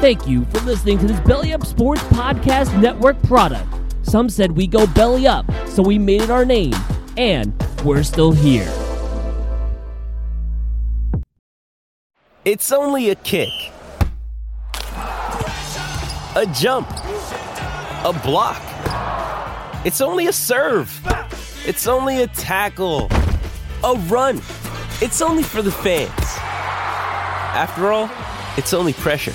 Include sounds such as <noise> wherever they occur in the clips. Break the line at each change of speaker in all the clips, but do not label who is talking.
Thank you for listening to this Belly Up Sports Podcast Network product. Some said we go belly up, so we made it our name, and we're still here.
It's only a kick, a jump, a block. It's only a serve. It's only a tackle, a run. It's only for the fans. After all, it's only pressure.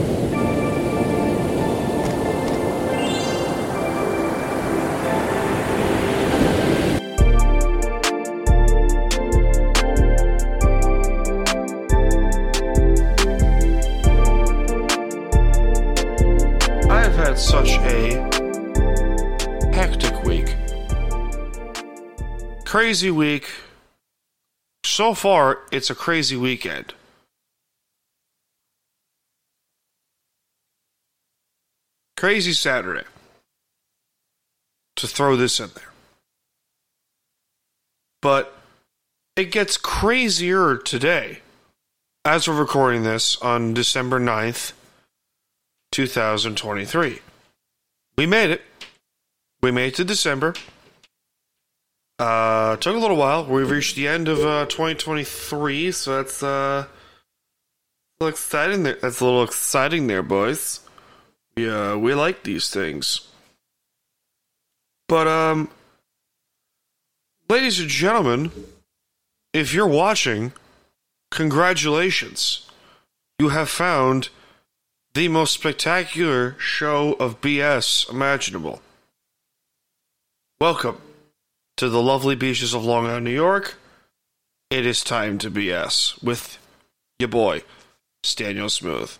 Crazy week. So far, it's a crazy weekend. Crazy Saturday. To throw this in there. But it gets crazier today. As we're recording this on December 9th, 2023. We made it. We made it to December. Uh, took a little while. We've reached the end of uh, 2023, so that's uh, a little exciting. There. That's a little exciting there, boys. Yeah, we like these things. But um, ladies and gentlemen, if you're watching, congratulations. You have found the most spectacular show of BS imaginable. Welcome to the lovely beaches of Long Island, New York. It is time to BS with your boy, Staniel Smooth.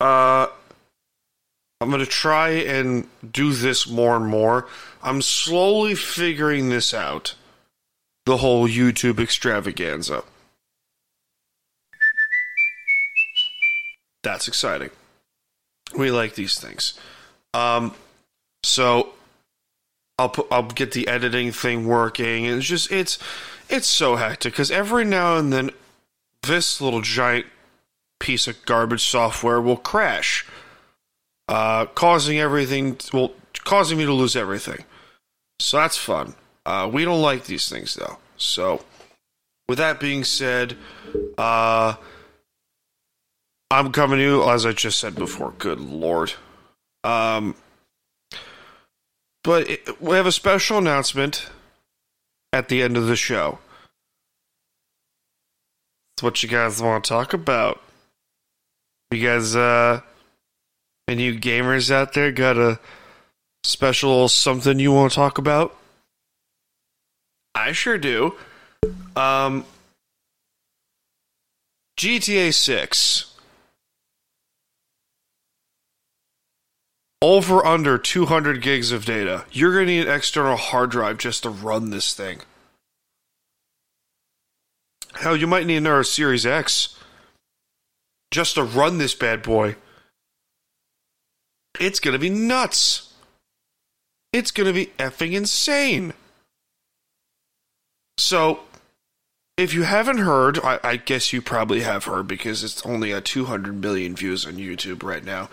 Uh, I'm going to try and do this more and more. I'm slowly figuring this out. The whole YouTube extravaganza. That's exciting. We like these things. Um, so I'll put, I'll get the editing thing working, it's just it's it's so hectic because every now and then this little giant piece of garbage software will crash, uh, causing everything well causing me to lose everything. So that's fun. Uh, we don't like these things though. So with that being said, uh, I'm coming to you as I just said before. Good lord. Um, but it, we have a special announcement at the end of the show. It's what you guys want to talk about. You guys, uh, any you gamers out there got a special something you want to talk about? I sure do. Um, GTA 6. Over under 200 gigs of data. You're going to need an external hard drive just to run this thing. Hell, you might need another Series X just to run this bad boy. It's going to be nuts. It's going to be effing insane. So, if you haven't heard, I, I guess you probably have heard because it's only at 200 million views on YouTube right now.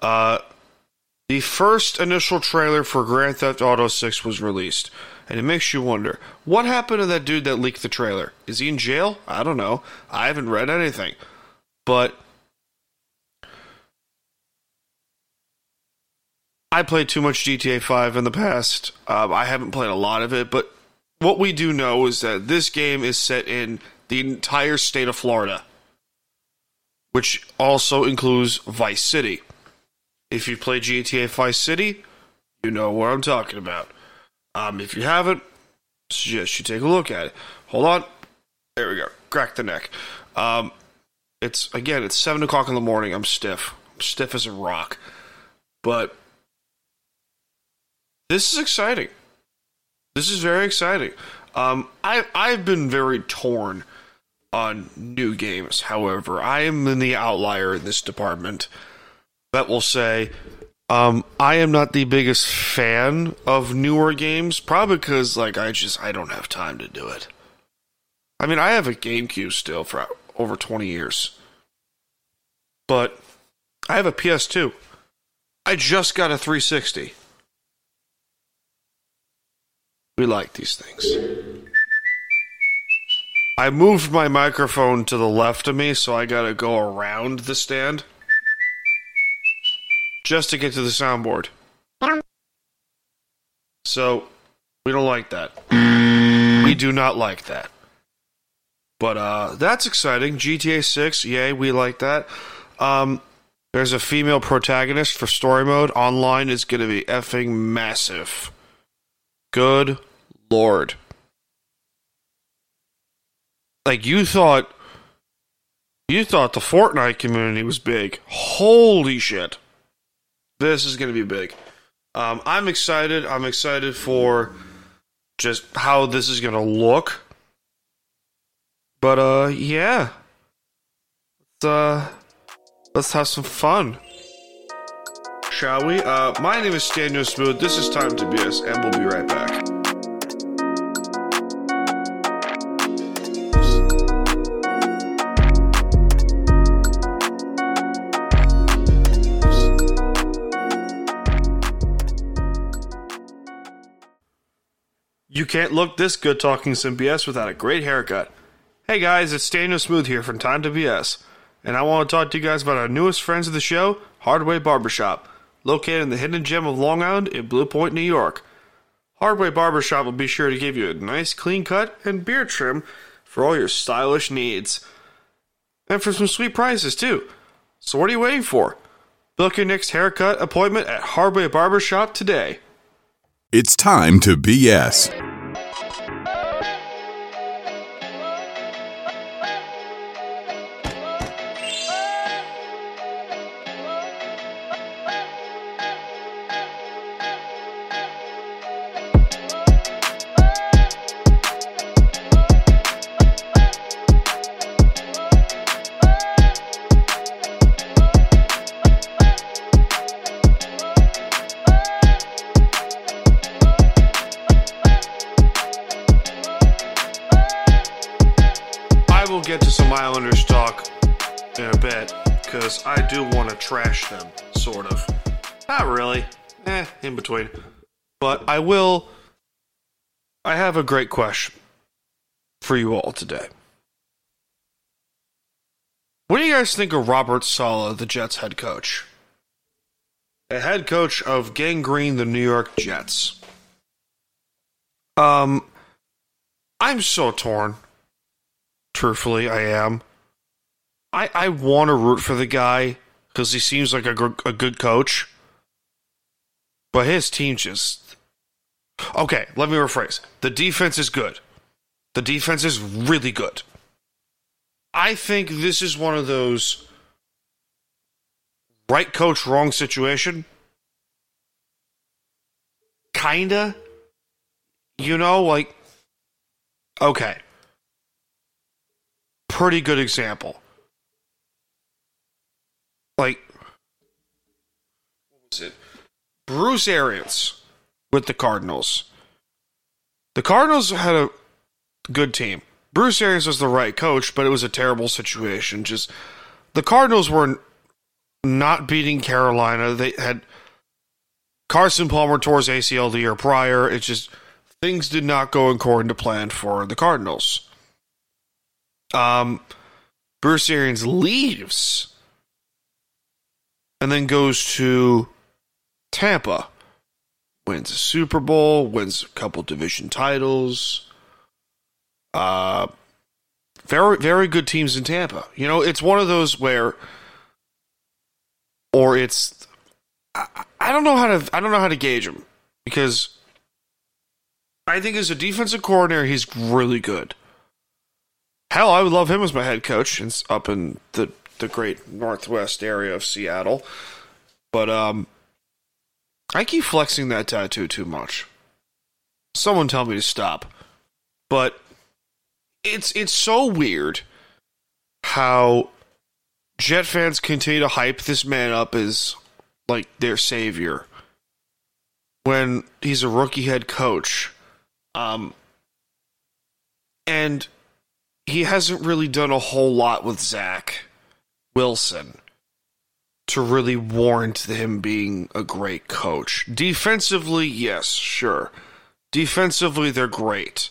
Uh, the first initial trailer for Grand Theft Auto 6 was released, and it makes you wonder what happened to that dude that leaked the trailer? Is he in jail? I don't know. I haven't read anything. But I played too much GTA 5 in the past. Um, I haven't played a lot of it, but what we do know is that this game is set in the entire state of Florida, which also includes Vice City. If you play GTA Vice City, you know what I'm talking about. Um, if you haven't, suggest you take a look at it. Hold on. There we go. Crack the neck. Um, it's again, it's seven o'clock in the morning. I'm stiff. I'm stiff as a rock. But this is exciting. This is very exciting. Um, I I've been very torn on new games. However, I am in the outlier in this department that will say um, I am not the biggest fan of newer games, probably because like I just I don't have time to do it. I mean, I have a GameCube still for over 20 years. But I have a PS2. I just got a 360. We like these things. I moved my microphone to the left of me, so I gotta go around the stand just to get to the soundboard. So, we don't like that. We do not like that. But uh, that's exciting. GTA 6, yay, we like that. Um, there's a female protagonist for story mode. Online is going to be effing massive. Good lord. Like you thought you thought the Fortnite community was big. Holy shit. This is going to be big. Um, I'm excited. I'm excited for just how this is going to look. But uh, yeah, let's uh, let's have some fun, shall we? Uh, my name is Staniel Smooth. This is Time to BS, and we'll be right back. You can't look this good talking some BS without a great haircut. Hey guys, it's Staniel Smooth here from Time to BS, and I want to talk to you guys about our newest friends of the show, Hardway Barbershop, located in the hidden gem of Long Island in Blue Point, New York. Hardway Barbershop will be sure to give you a nice clean cut and beard trim for all your stylish needs. And for some sweet prices too. So what are you waiting for? Book your next haircut appointment at Hardway Barbershop today.
It's time to BS.
In between. But I will. I have a great question for you all today. What do you guys think of Robert Saleh, the Jets head coach? The head coach of Gang Green, the New York Jets. Um, I'm so torn. Truthfully, I am. I I want to root for the guy because he seems like a, a good coach, but his team just okay. Let me rephrase: the defense is good. The defense is really good. I think this is one of those right coach, wrong situation. Kinda. You know, like, okay. Pretty good example. Like, what was it? Bruce Arians with the Cardinals. The Cardinals had a good team. Bruce Arians was the right coach, but it was a terrible situation. Just the Cardinals were not beating Carolina. They had Carson Palmer tore his ACL the year prior. It's just things did not go according to plan for the Cardinals. Um, Bruce Arians leaves and then goes to Tampa, wins a Super Bowl, wins a couple division titles. Uh, very very good teams in Tampa. You know, it's one of those where, or it's, I, I don't know how to I don't know how to gauge him because I think as a defensive coordinator, he's really good. Hell, I would love him as my head coach. It's up in the the great northwest area of Seattle, but um, I keep flexing that tattoo too much. Someone tell me to stop. But it's it's so weird how Jet fans continue to hype this man up as like their savior when he's a rookie head coach. Um and he hasn't really done a whole lot with Zach Wilson to really warrant him being a great coach. Defensively, yes, sure. Defensively, they're great.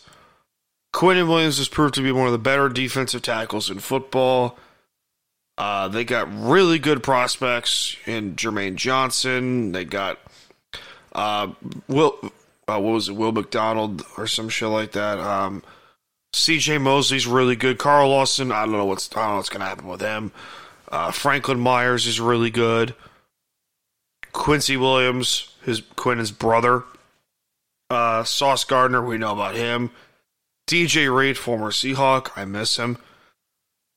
Quinnen Williams has proved to be one of the better defensive tackles in football. Uh, they got really good prospects in Jermaine Johnson. They got uh, Will, uh, what was it, Will McDonald or some shit like that. Um, C.J. Mosley's really good. Carl Lawson, I don't know what's I don't know what's gonna happen with him. Uh, Franklin Myers is really good. Quincy Williams, his Quinnen's brother. Uh, Sauce Gardner, we know about him. DJ Reed, former Seahawk, I miss him.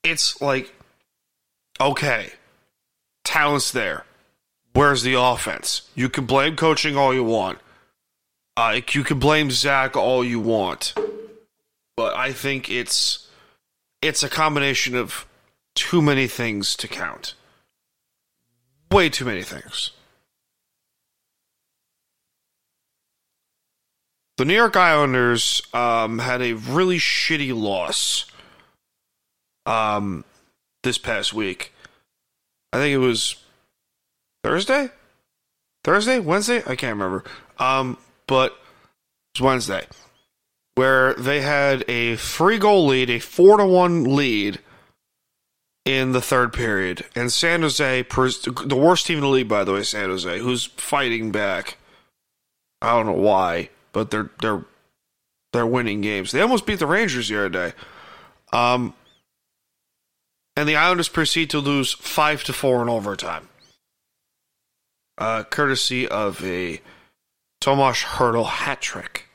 It's like, okay, talent's there. Where's the offense? You can blame coaching all you want. Uh, you can blame Zach all you want, but I think it's it's a combination of too many things to count. Way too many things. The New York Islanders um, had a really shitty loss um, this past week. I think it was Thursday, Thursday, Wednesday. I can't remember. Um, but it was Wednesday where they had a three goal lead, a four to one lead in the third period, and San Jose, the worst team in the league, by the way, San Jose, who's fighting back. I don't know why but they're they're they're winning games. They almost beat the Rangers the other day. Um, and the Islanders proceed to lose five to four in overtime, uh, courtesy of a Tomas Hertl hat trick.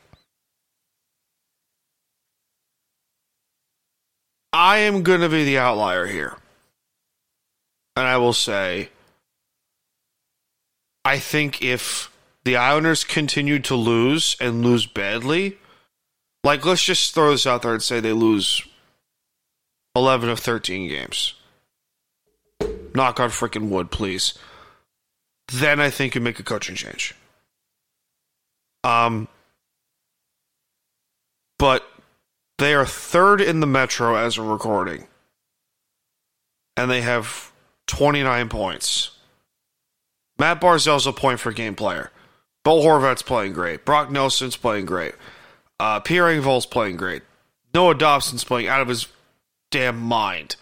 I am going to be the outlier here. And I will say, I think if the Islanders continue to lose and lose badly, like let's just throw this out there and say they lose 11 of 13 games. Knock on freaking wood, please. Then I think you make a coaching change. Um, but they are third in the Metro as a recording, and they have 29 points. Matt Barzal's a point for game player. Bo Horvat's playing great. Brock Nelson's playing great. Uh, Pierre Engvall's playing great. Noah Dobson's playing out of his damn mind.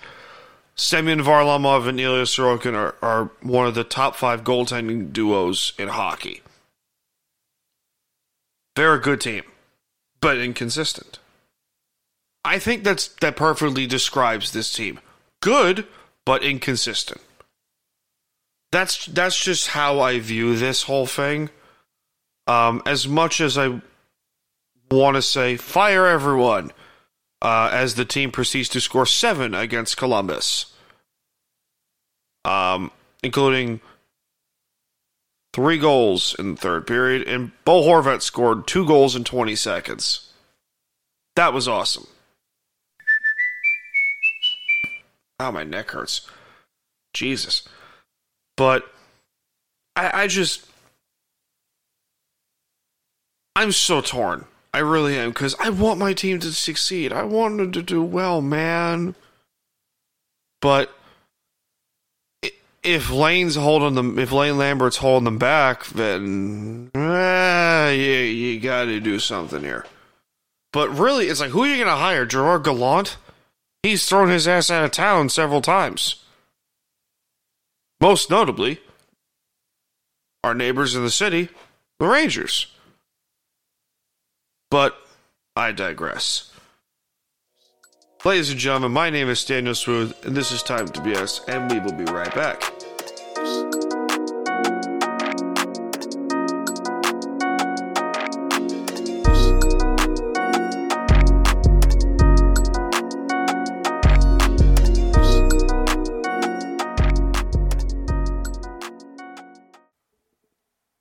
Semyon Varlamov and Ilya Sorokin are, are one of the top five goaltending duos in hockey. They're a good team, but inconsistent. I think that's that perfectly describes this team. Good, but inconsistent. That's that's just how I view this whole thing. Um, as much as I want to say fire everyone, uh, as the team proceeds to score seven against Columbus, um, including three goals in the third period, and Bo Horvat scored two goals in 20 seconds. That was awesome. Oh, my neck hurts. Jesus. But I, I just I'm so torn. I really am because I want my team to succeed. I want them to do well, man. But if Lane's holding them, if Lane Lambert's holding them back, then eh, you, you got to do something here. But really, it's like, who are you going to hire? Gerard Gallant? He's thrown his ass out of town several times. Most notably, our neighbors in the city, the Rangers. But I digress. Ladies and gentlemen, my name is Staniel Smooth, and this is Time to BS, and we will be right back.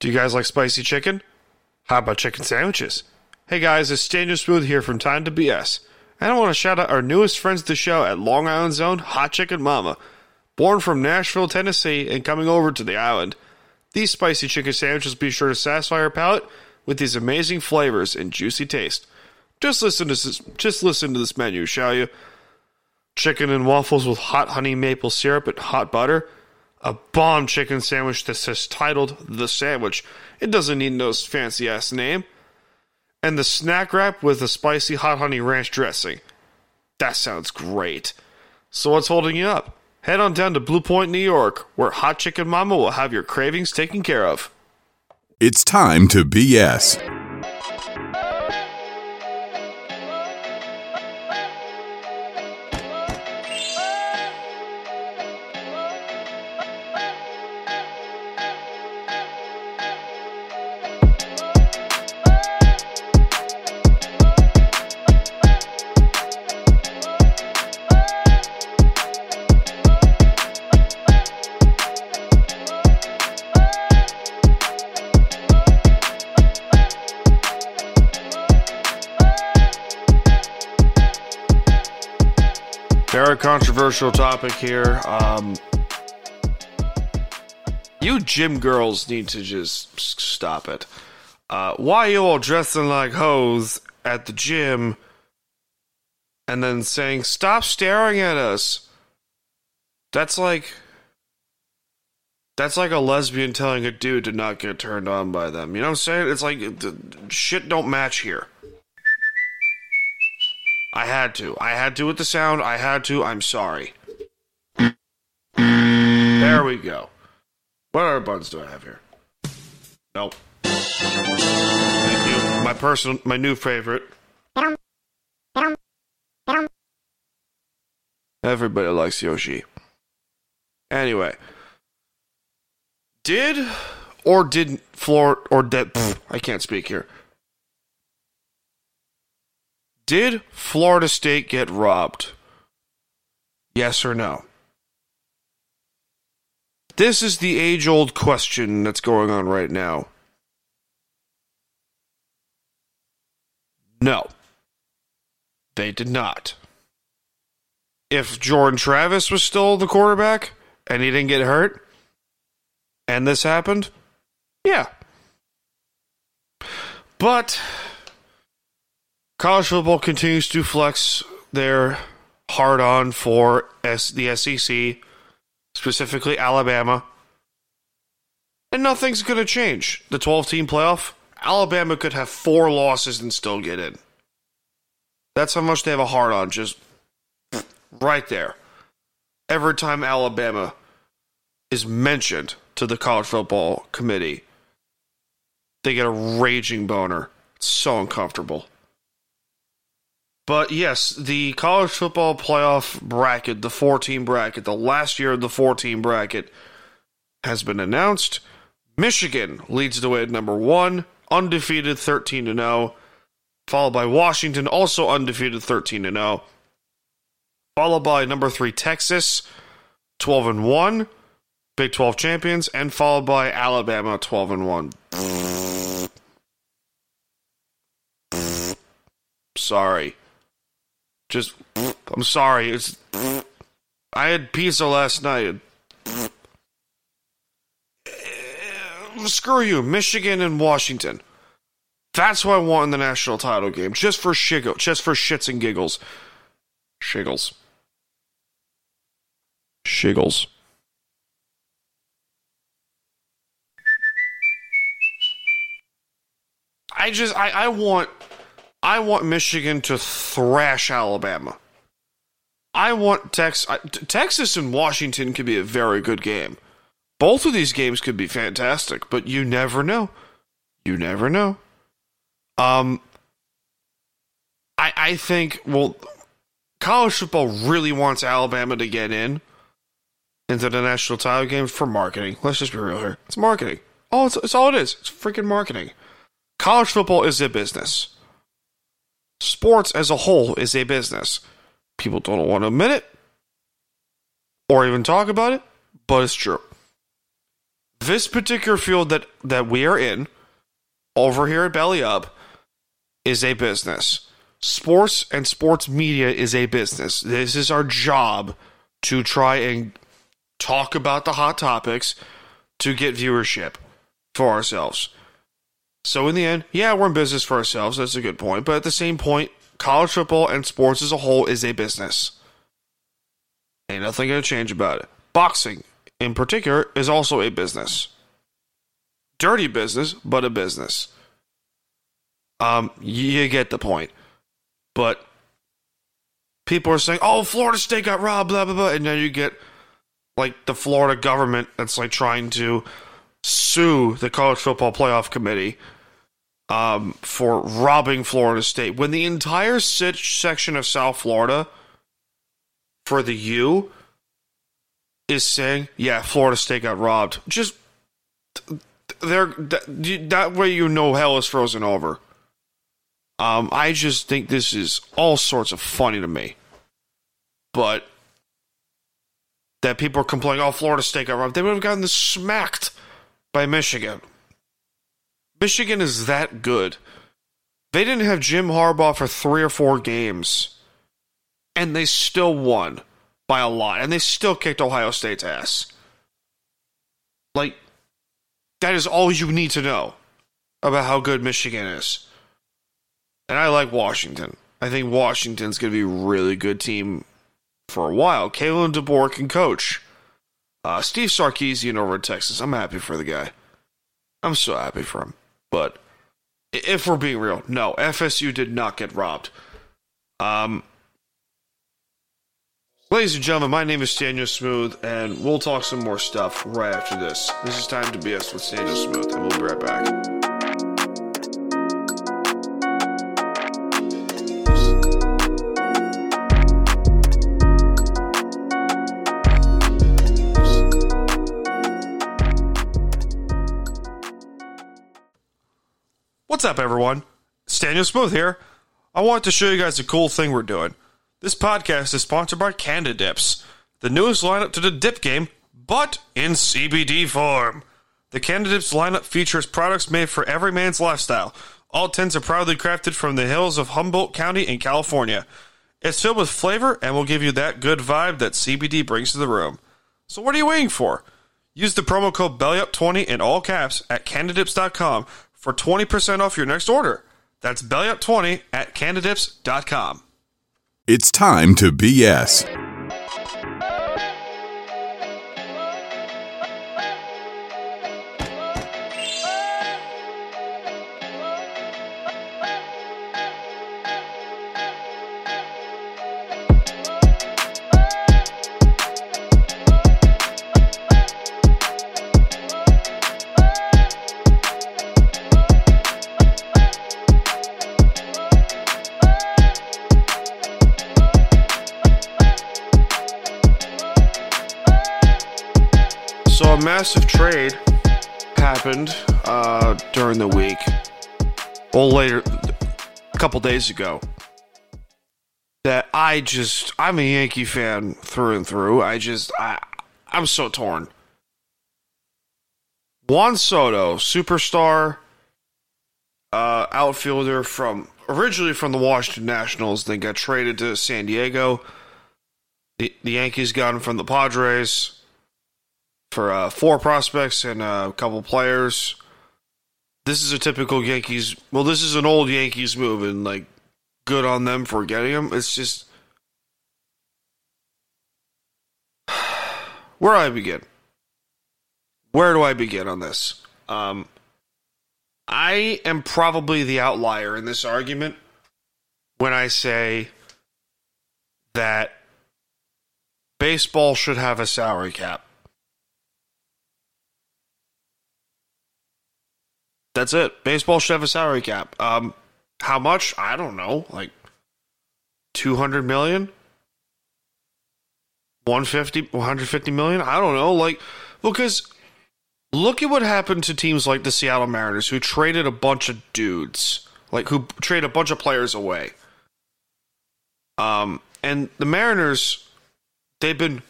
Do you guys like spicy chicken? How about chicken sandwiches? Hey guys, it's Staniel Smooth here from Time to BS. And I want to shout out our newest friends to the show at Long Island Zone, Hot Chicken Mama. Born from Nashville, Tennessee, and coming over to the island. These spicy chicken sandwiches be sure to satisfy your palate with these amazing flavors and juicy taste. Just listen to this, just listen to this menu, shall you? Chicken and waffles with hot honey maple syrup and hot butter. A bomb chicken sandwich that says titled The Sandwich. It doesn't need no fancy ass name. And the snack wrap with a spicy hot honey ranch dressing. That sounds great. So what's holding you up? Head on down to Blue Point, New York, where Hot Chicken Mama will have your cravings taken care of.
It's time to BS.
Controversial topic here. Um, you gym girls need to just stop it. Uh, why you all dressing like hoes at the gym and then saying, stop staring at us? That's like. That's like a lesbian telling a dude to not get turned on by them. You know what I'm saying? It's like shit don't match here. I had to. I had to with the sound. I had to. I'm sorry. There we go. What other buttons do I have here? Nope. Thank you. My personal, my new favorite. Everybody likes Yoshi. Anyway, did or didn't Florida or did I can't speak here. Did Florida State get robbed? Yes or no? This is the age old question that's going on right now. No. They did not. If Jordan Travis was still the quarterback and he didn't get hurt and this happened, yeah. But college football continues to flex their hard on for S- the SEC, specifically Alabama. And nothing's going to change. The 12 team playoff, Alabama could have four losses and still get in. That's how much they have a hard on, just right there. Every time Alabama is mentioned to the college football committee, they get a raging boner. It's so uncomfortable. But yes, the college football playoff bracket, the four team bracket, the last year of the four team bracket has been announced. Michigan leads the way at number one, undefeated 13 to 0, followed by Washington, also undefeated 13 to 0, followed by number three, Texas, 12 and 1, Big 12 champions, and followed by Alabama, 12 and 1. Sorry. Just, I'm sorry. It's, I had pizza last night. Uh, screw you, Michigan and Washington. That's who I want in the national title game, just for shiggle, just for shits and giggles. Shiggles. Shiggles. I just I, I want I want Michigan to thrash Alabama. I want Tex Texas and Washington could be a very good game. Both of these games could be fantastic, but you never know. You never know. Um I I think well college football really wants Alabama to get in into the national title game for marketing. Let's just be real here. It's marketing. Oh, it's, it's all it is. It's freaking marketing. College football is a business. Sports as a whole is a business. People don't want to admit it or even talk about it, but it's true. This particular field that, that we are in over here at Belly Up is a business. Sports and sports media is a business. This is our job to try and talk about the hot topics to get viewership for ourselves. So in the end, yeah, we're in business for ourselves. That's a good point. But at the same point, college football and sports as a whole is a business. Ain't nothing to change about it. Boxing, in particular, is also a business. Dirty business, but a business. Um, you get the point. But people are saying, "Oh, Florida State got robbed," blah blah blah, and then you get like the Florida government that's like trying to sue the college football playoff committee um, for robbing Florida State when the entire section of South Florida for the U is saying, "Yeah, Florida State got robbed." Just there, that, that way you know hell is frozen over. Um, I just think this is all sorts of funny to me, but that people are complaining, "Oh, Florida State got robbed," they would have gotten smacked by Michigan. Michigan is that good. They didn't have Jim Harbaugh for three or four games, and they still won by a lot, and they still kicked Ohio State's ass. Like, that is all you need to know about how good Michigan is. And I like Washington. I think Washington's going to be a really good team for a while. Kalen DeBoer can coach. Uh, Steve Sarkisian over in Texas. I'm happy for the guy. I'm so happy for him. But if we're being real, no, FSU did not get robbed. Um, ladies and gentlemen, my name is Staniel Smooth, and we'll talk some more stuff right after this. This is time to BS with Staniel Smooth, and we'll be right back. What's up, everyone? Staniel Smooth here. I want to show you guys a cool thing we're doing. This podcast is sponsored by Canada Dips, the newest lineup to the dip game, but in CBD form. The Canada Dips lineup features products made for every man's lifestyle. All tins are proudly crafted from the hills of Humboldt County in California. It's filled with flavor and will give you that good vibe that CBD brings to the room. So what are you waiting for? Use the promo code BELLYUP20 in all caps at CanadaDips.com for 20% off your next order. That's bellyup20 at canadidips.com.
It's time to BS.
Massive trade happened uh, during the week. Well, later, a couple days ago. That I just, I'm a Yankee fan through and through. I just, I, I'm so torn. Juan Soto, superstar uh, outfielder from originally from the Washington Nationals, then got traded to San Diego. The, the Yankees got him from the Padres for uh, four prospects and a couple players. This is a typical Yankees. Well, this is an old Yankees move, and like, good on them for getting him. It's just <sighs> where do I begin? Where do I begin on this? Um, I am probably the outlier in this argument when I say that baseball should have a salary cap. That's it. Baseball should have a salary cap. Um, how much? I don't know. Like two hundred million. 150, 150 million. I don't know. Like, because look at what happened to teams like the Seattle Mariners, who traded a bunch of dudes, like who traded a bunch of players away. Um, and the Mariners, they've been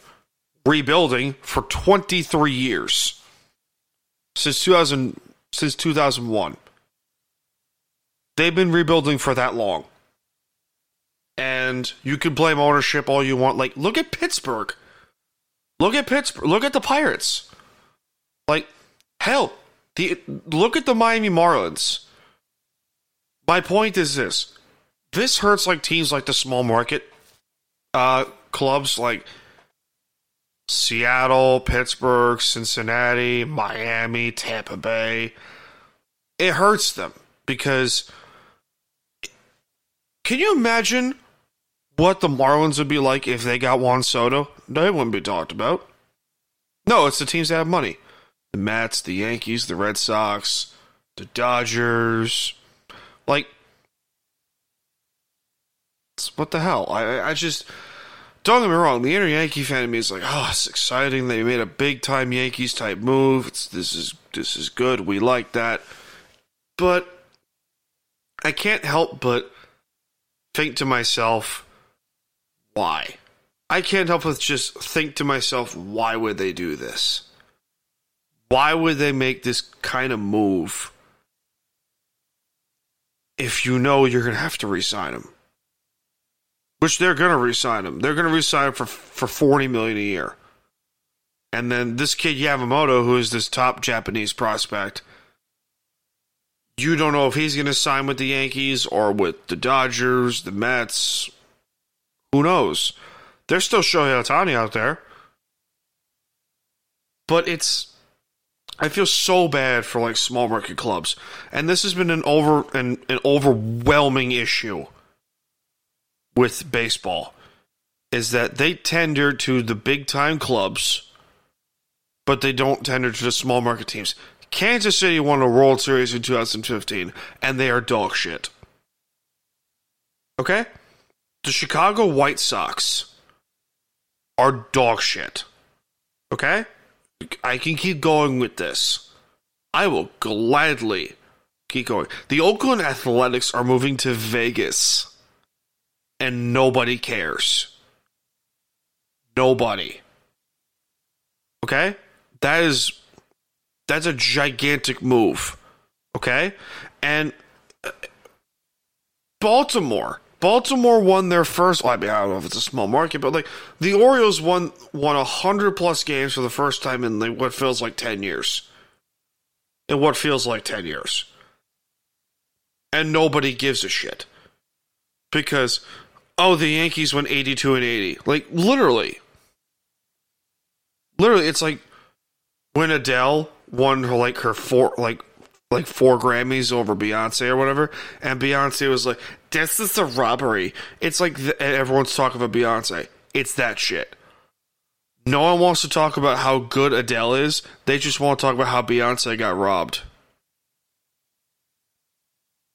rebuilding for 23 years since 2000 since 2001. They've been rebuilding for that long. And you can blame ownership all you want. Like, look at Pittsburgh. Look at Pittsburgh. Look at the Pirates. Like, hell, the look at the Miami Marlins. My point is this: this hurts like teams like the small market uh, clubs like Seattle, Pittsburgh, Cincinnati, Miami, Tampa Bay. It hurts them because can you imagine what the Marlins would be like if they got Juan Soto? They wouldn't be talked about. No, it's the teams that have money. The Mets, the Yankees, the Red Sox, the Dodgers. Like, what the hell? I, I just don't get me wrong. The inner Yankee fan of me is like, oh, it's exciting. They made a big time Yankees type move. It's, this is this is good. We like that. But I can't help but think to myself, why? I can't help but just think to myself, why would they do this? Why would they make this kind of move if you know you're going to have to resign him? Which they're going to resign him. They're going to resign him for for 40 million a year. And then this kid Yamamoto, who is this top Japanese prospect, you don't know if he's going to sign with the Yankees or with the Dodgers, the Mets. Who knows? There's still Shohei Ohtani out there. But it's I feel so bad for like small market clubs. And this has been an over an, an overwhelming issue with baseball is that they tender to the big time clubs but they don't tender to the small market teams. Kansas City won a World Series in 2015, and they are dog shit. Okay? The Chicago White Sox are dog shit. Okay? I can keep going with this. I will gladly keep going. The Oakland Athletics are moving to Vegas, and nobody cares. Nobody. Okay? That is that's a gigantic move. Okay? And uh, Baltimore. Baltimore won their first. I mean, I don't know if it's a small market, but like the Orioles won won hundred plus games for the first time in like what feels like ten years. In what feels like ten years, and nobody gives a shit because oh, the Yankees went eighty two and eighty. Like literally, literally, it's like when Adele won her like her four like like four Grammys over Beyonce or whatever, and Beyonce was like, "This is a robbery." It's like the, everyone's talking about Beyonce. It's that shit. No one wants to talk about how good Adele is. They just want to talk about how Beyonce got robbed.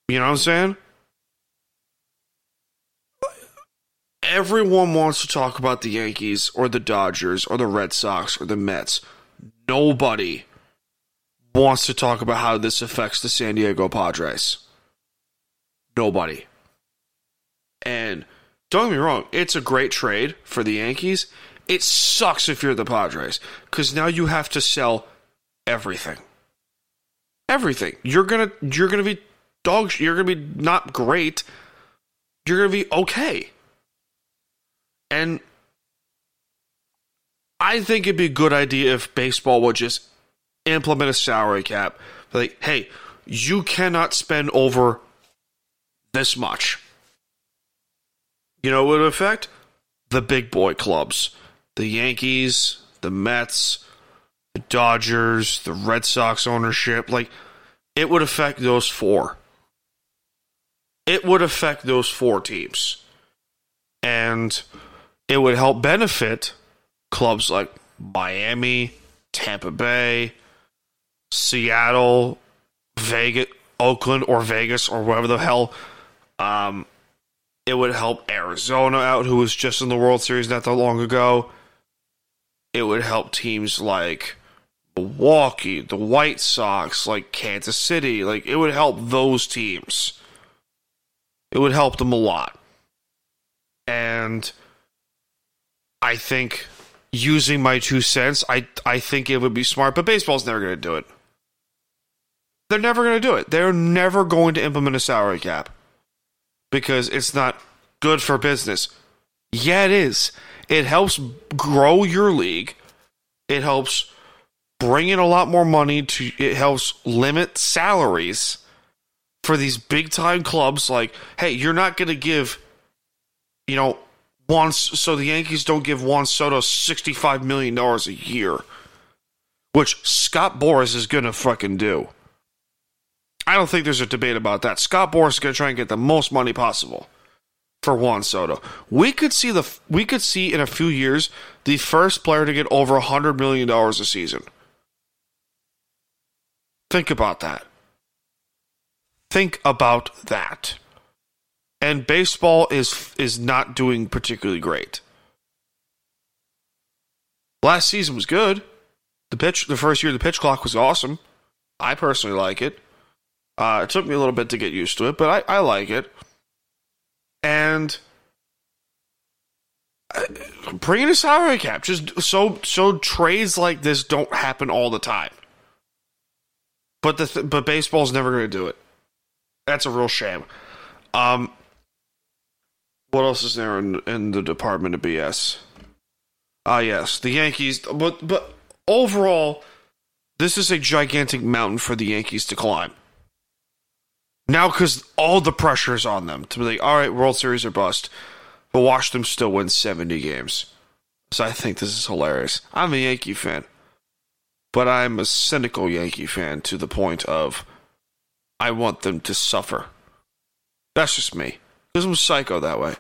You know what I'm saying? Everyone wants to talk about the Yankees or the Dodgers or the Red Sox or the Mets. Nobody wants to talk about how this affects the San Diego Padres. Nobody. And don't get me wrong, it's a great trade for the Yankees. It sucks if you're the Padres because now you have to sell everything. Everything. You're gonna you're gonna be dogs. You're gonna be not great. You're gonna be okay. And I think it'd be a good idea if baseball would just implement a salary cap. Like, hey, you cannot spend over this much. You know what would affect? The big boy clubs. The Yankees, the Mets, the Dodgers, the Red Sox ownership. Like, it would affect those four. It would affect those four teams. And it would help benefit clubs like Miami, Tampa Bay, Seattle, Vegas, Oakland, or Vegas, or whatever the hell. Um, it would help Arizona out, who was just in the World Series not that long ago. It would help teams like Milwaukee, the White Sox, like Kansas City. Like it would help those teams. It would help them a lot. And I think using my two cents, I I think it would be smart, but baseball's never going to do it. They're never going to do it. They're never going to implement a salary cap because it's not good for business. Yeah, it is. It helps grow your league. It helps bring in a lot more money to it helps limit salaries for these big time clubs like hey, you're not going to give you know so the Yankees don't give Juan Soto 65 million dollars a year, which Scott Boras is going to fucking do. I don't think there's a debate about that. Scott Boras is going to try and get the most money possible for Juan Soto. We could see the we could see in a few years the first player to get over a hundred million dollars a season. Think about that. Think about that. And baseball is is not doing particularly great. Last season was good. The pitch the first year the pitch clock was awesome. I personally like it. Uh, it took me a little bit to get used to it, but I, I like it. And bringing a salary cap, just so so trades like this don't happen all the time. But the th- but baseball's never going to do it. That's a real shame. Um, what else is there in, in the Department of BS? Ah, yes, the Yankees. But but overall, this is a gigantic mountain for the Yankees to climb. Now, because all the pressure is on them to be like, all right, World Series or bust. But watch them still win 70 games. So I think this is hilarious. I'm a Yankee fan. But I'm a cynical Yankee fan to the point of I want them to suffer. That's just me. Because I'm psycho that way.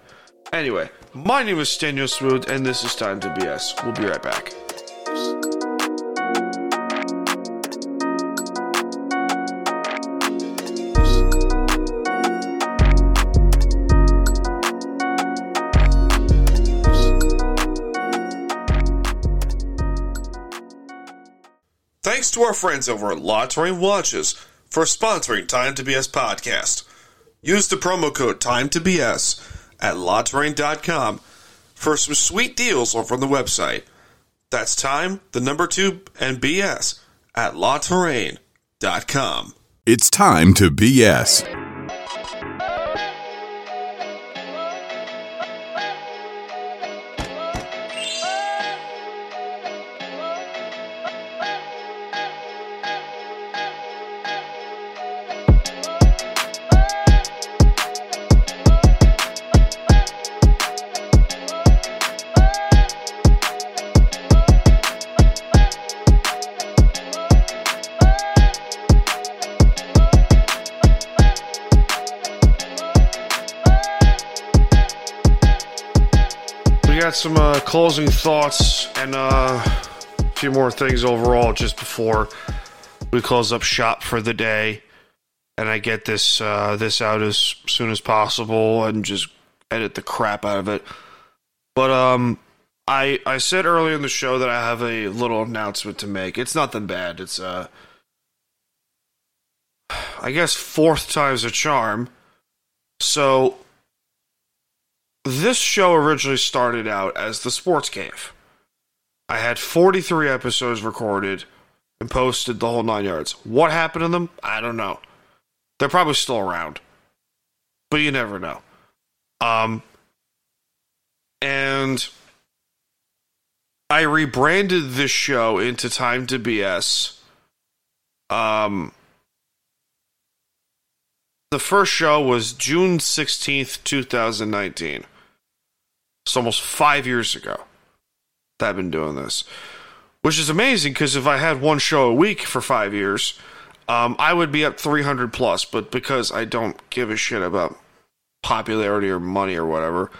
Anyway, my name is Staniel Smooth, and this is Time to BS. We'll be right back. Thanks to our friends over at La Watches for sponsoring Time to BS podcast. Use the promo code Time to BS at La-Touraine.com for some sweet deals on the website. That's time, the number two, and BS at La-Touraine.com.
It's time to BS.
Closing thoughts and uh, a few more things overall just before we close up shop for the day. And I get this uh, this out as soon as possible and just edit the crap out of it. But um, I I said earlier in the show that I have a little announcement to make. It's nothing bad. It's uh, I guess fourth time's a charm. So this show originally started out as the Sports Cave. I had 43 episodes recorded and posted the whole nine yards. What happened to them? I don't know. They're probably still around, but you never know. Um, and I rebranded this show into Time to BS. Um, the first show was June 16th, 2019. It's almost five years ago that I've been doing this, which is amazing because if I had one show a week for five years, um, I would be up 300 plus. But because I don't give a shit about popularity or money or whatever,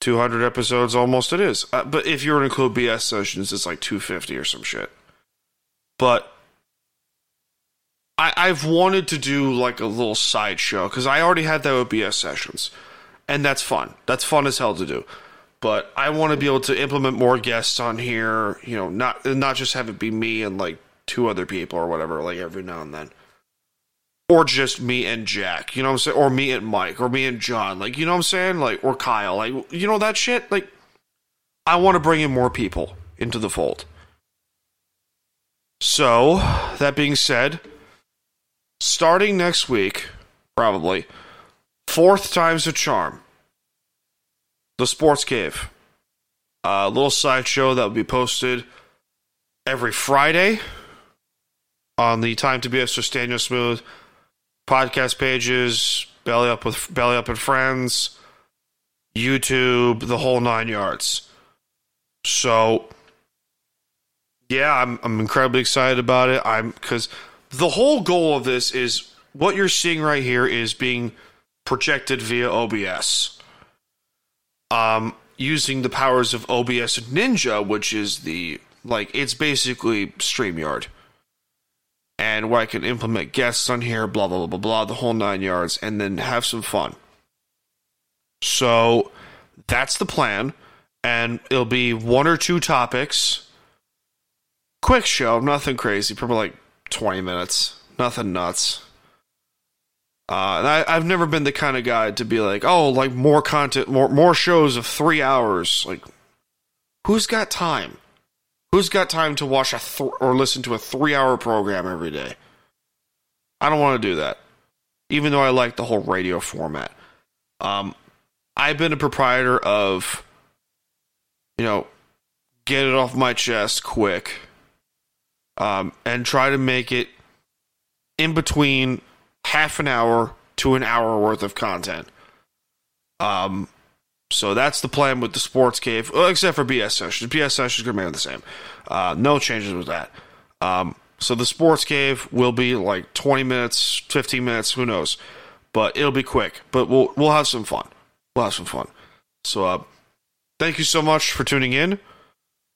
200 episodes almost it is. Uh, but if you were to include BS sessions, it's like 250 or some shit. But I, I've wanted to do like a little side show because I already had that with BS sessions, and that's fun. That's fun as hell to do. but I want to be able to implement more guests on here. You know, not not just have it be me and like two other people or whatever, like every now and then. Or just me and Jack, you know what I'm saying? Or me and Mike, or me and John, like you know what I'm saying? Like or Kyle, like you know that shit. Like I want to bring in more people into the fold. So that being said, starting next week, probably fourth time's a charm. The Sports Cave, a little sideshow that will be posted every Friday on the Time to Be a Staniel Smooth podcast pages, Belly Up with Belly Up and Friends, YouTube, the whole nine yards. So, yeah, I'm I'm incredibly excited about it. I'm because the whole goal of this is what you're seeing right here is being projected via OBS. Um, using the powers of OBS Ninja, which is the like it's basically StreamYard and where I can implement guests on here, blah, blah, blah, blah, blah, the whole nine yards, and then have some fun. So that's the plan. And it'll be one or two topics. Quick show, nothing crazy, probably like 20 minutes, nothing nuts. Uh, and I, I've never been the kind of guy to be like, oh, like more content, more more shows of three hours. Like, who's got time? Who's got time to watch a th- or listen to a three hour program every day? I don't want to do that, even though I like the whole radio format. Um, I've been a proprietor of, you know, get it off my chest quick, um, and try to make it in between half an hour to an hour worth of content. Um, so that's the plan with the sports cave, well, except for BS sessions. BS sessions are going to remain the same. Uh, no changes with that. Um, so the sports cave will be like 20 minutes, 15 minutes, who knows. But it'll be quick. But we'll we'll have some fun. We'll have some fun. So uh, thank you so much for tuning in.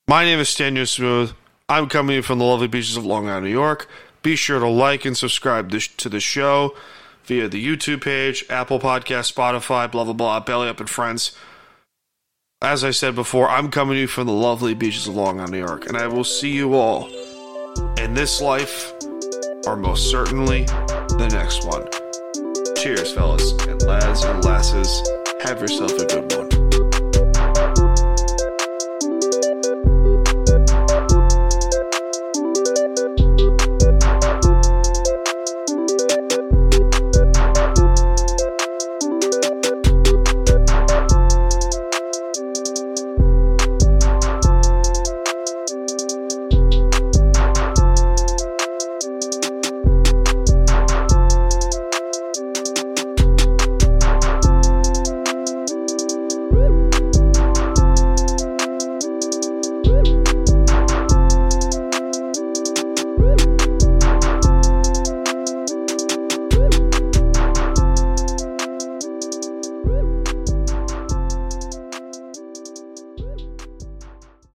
My name is Staniel Smooth. I'm coming from the lovely beaches of Long Island, New York. Be sure to like and subscribe to the show via the YouTube page, Apple Podcast, Spotify, blah, blah, blah, Belly Up and Friends. As I said before, I'm coming to you from the lovely beaches of Long Island, New York, and I will see you all in this life, or most certainly the next one. Cheers, fellas, and lads and lasses. Have yourself a good one.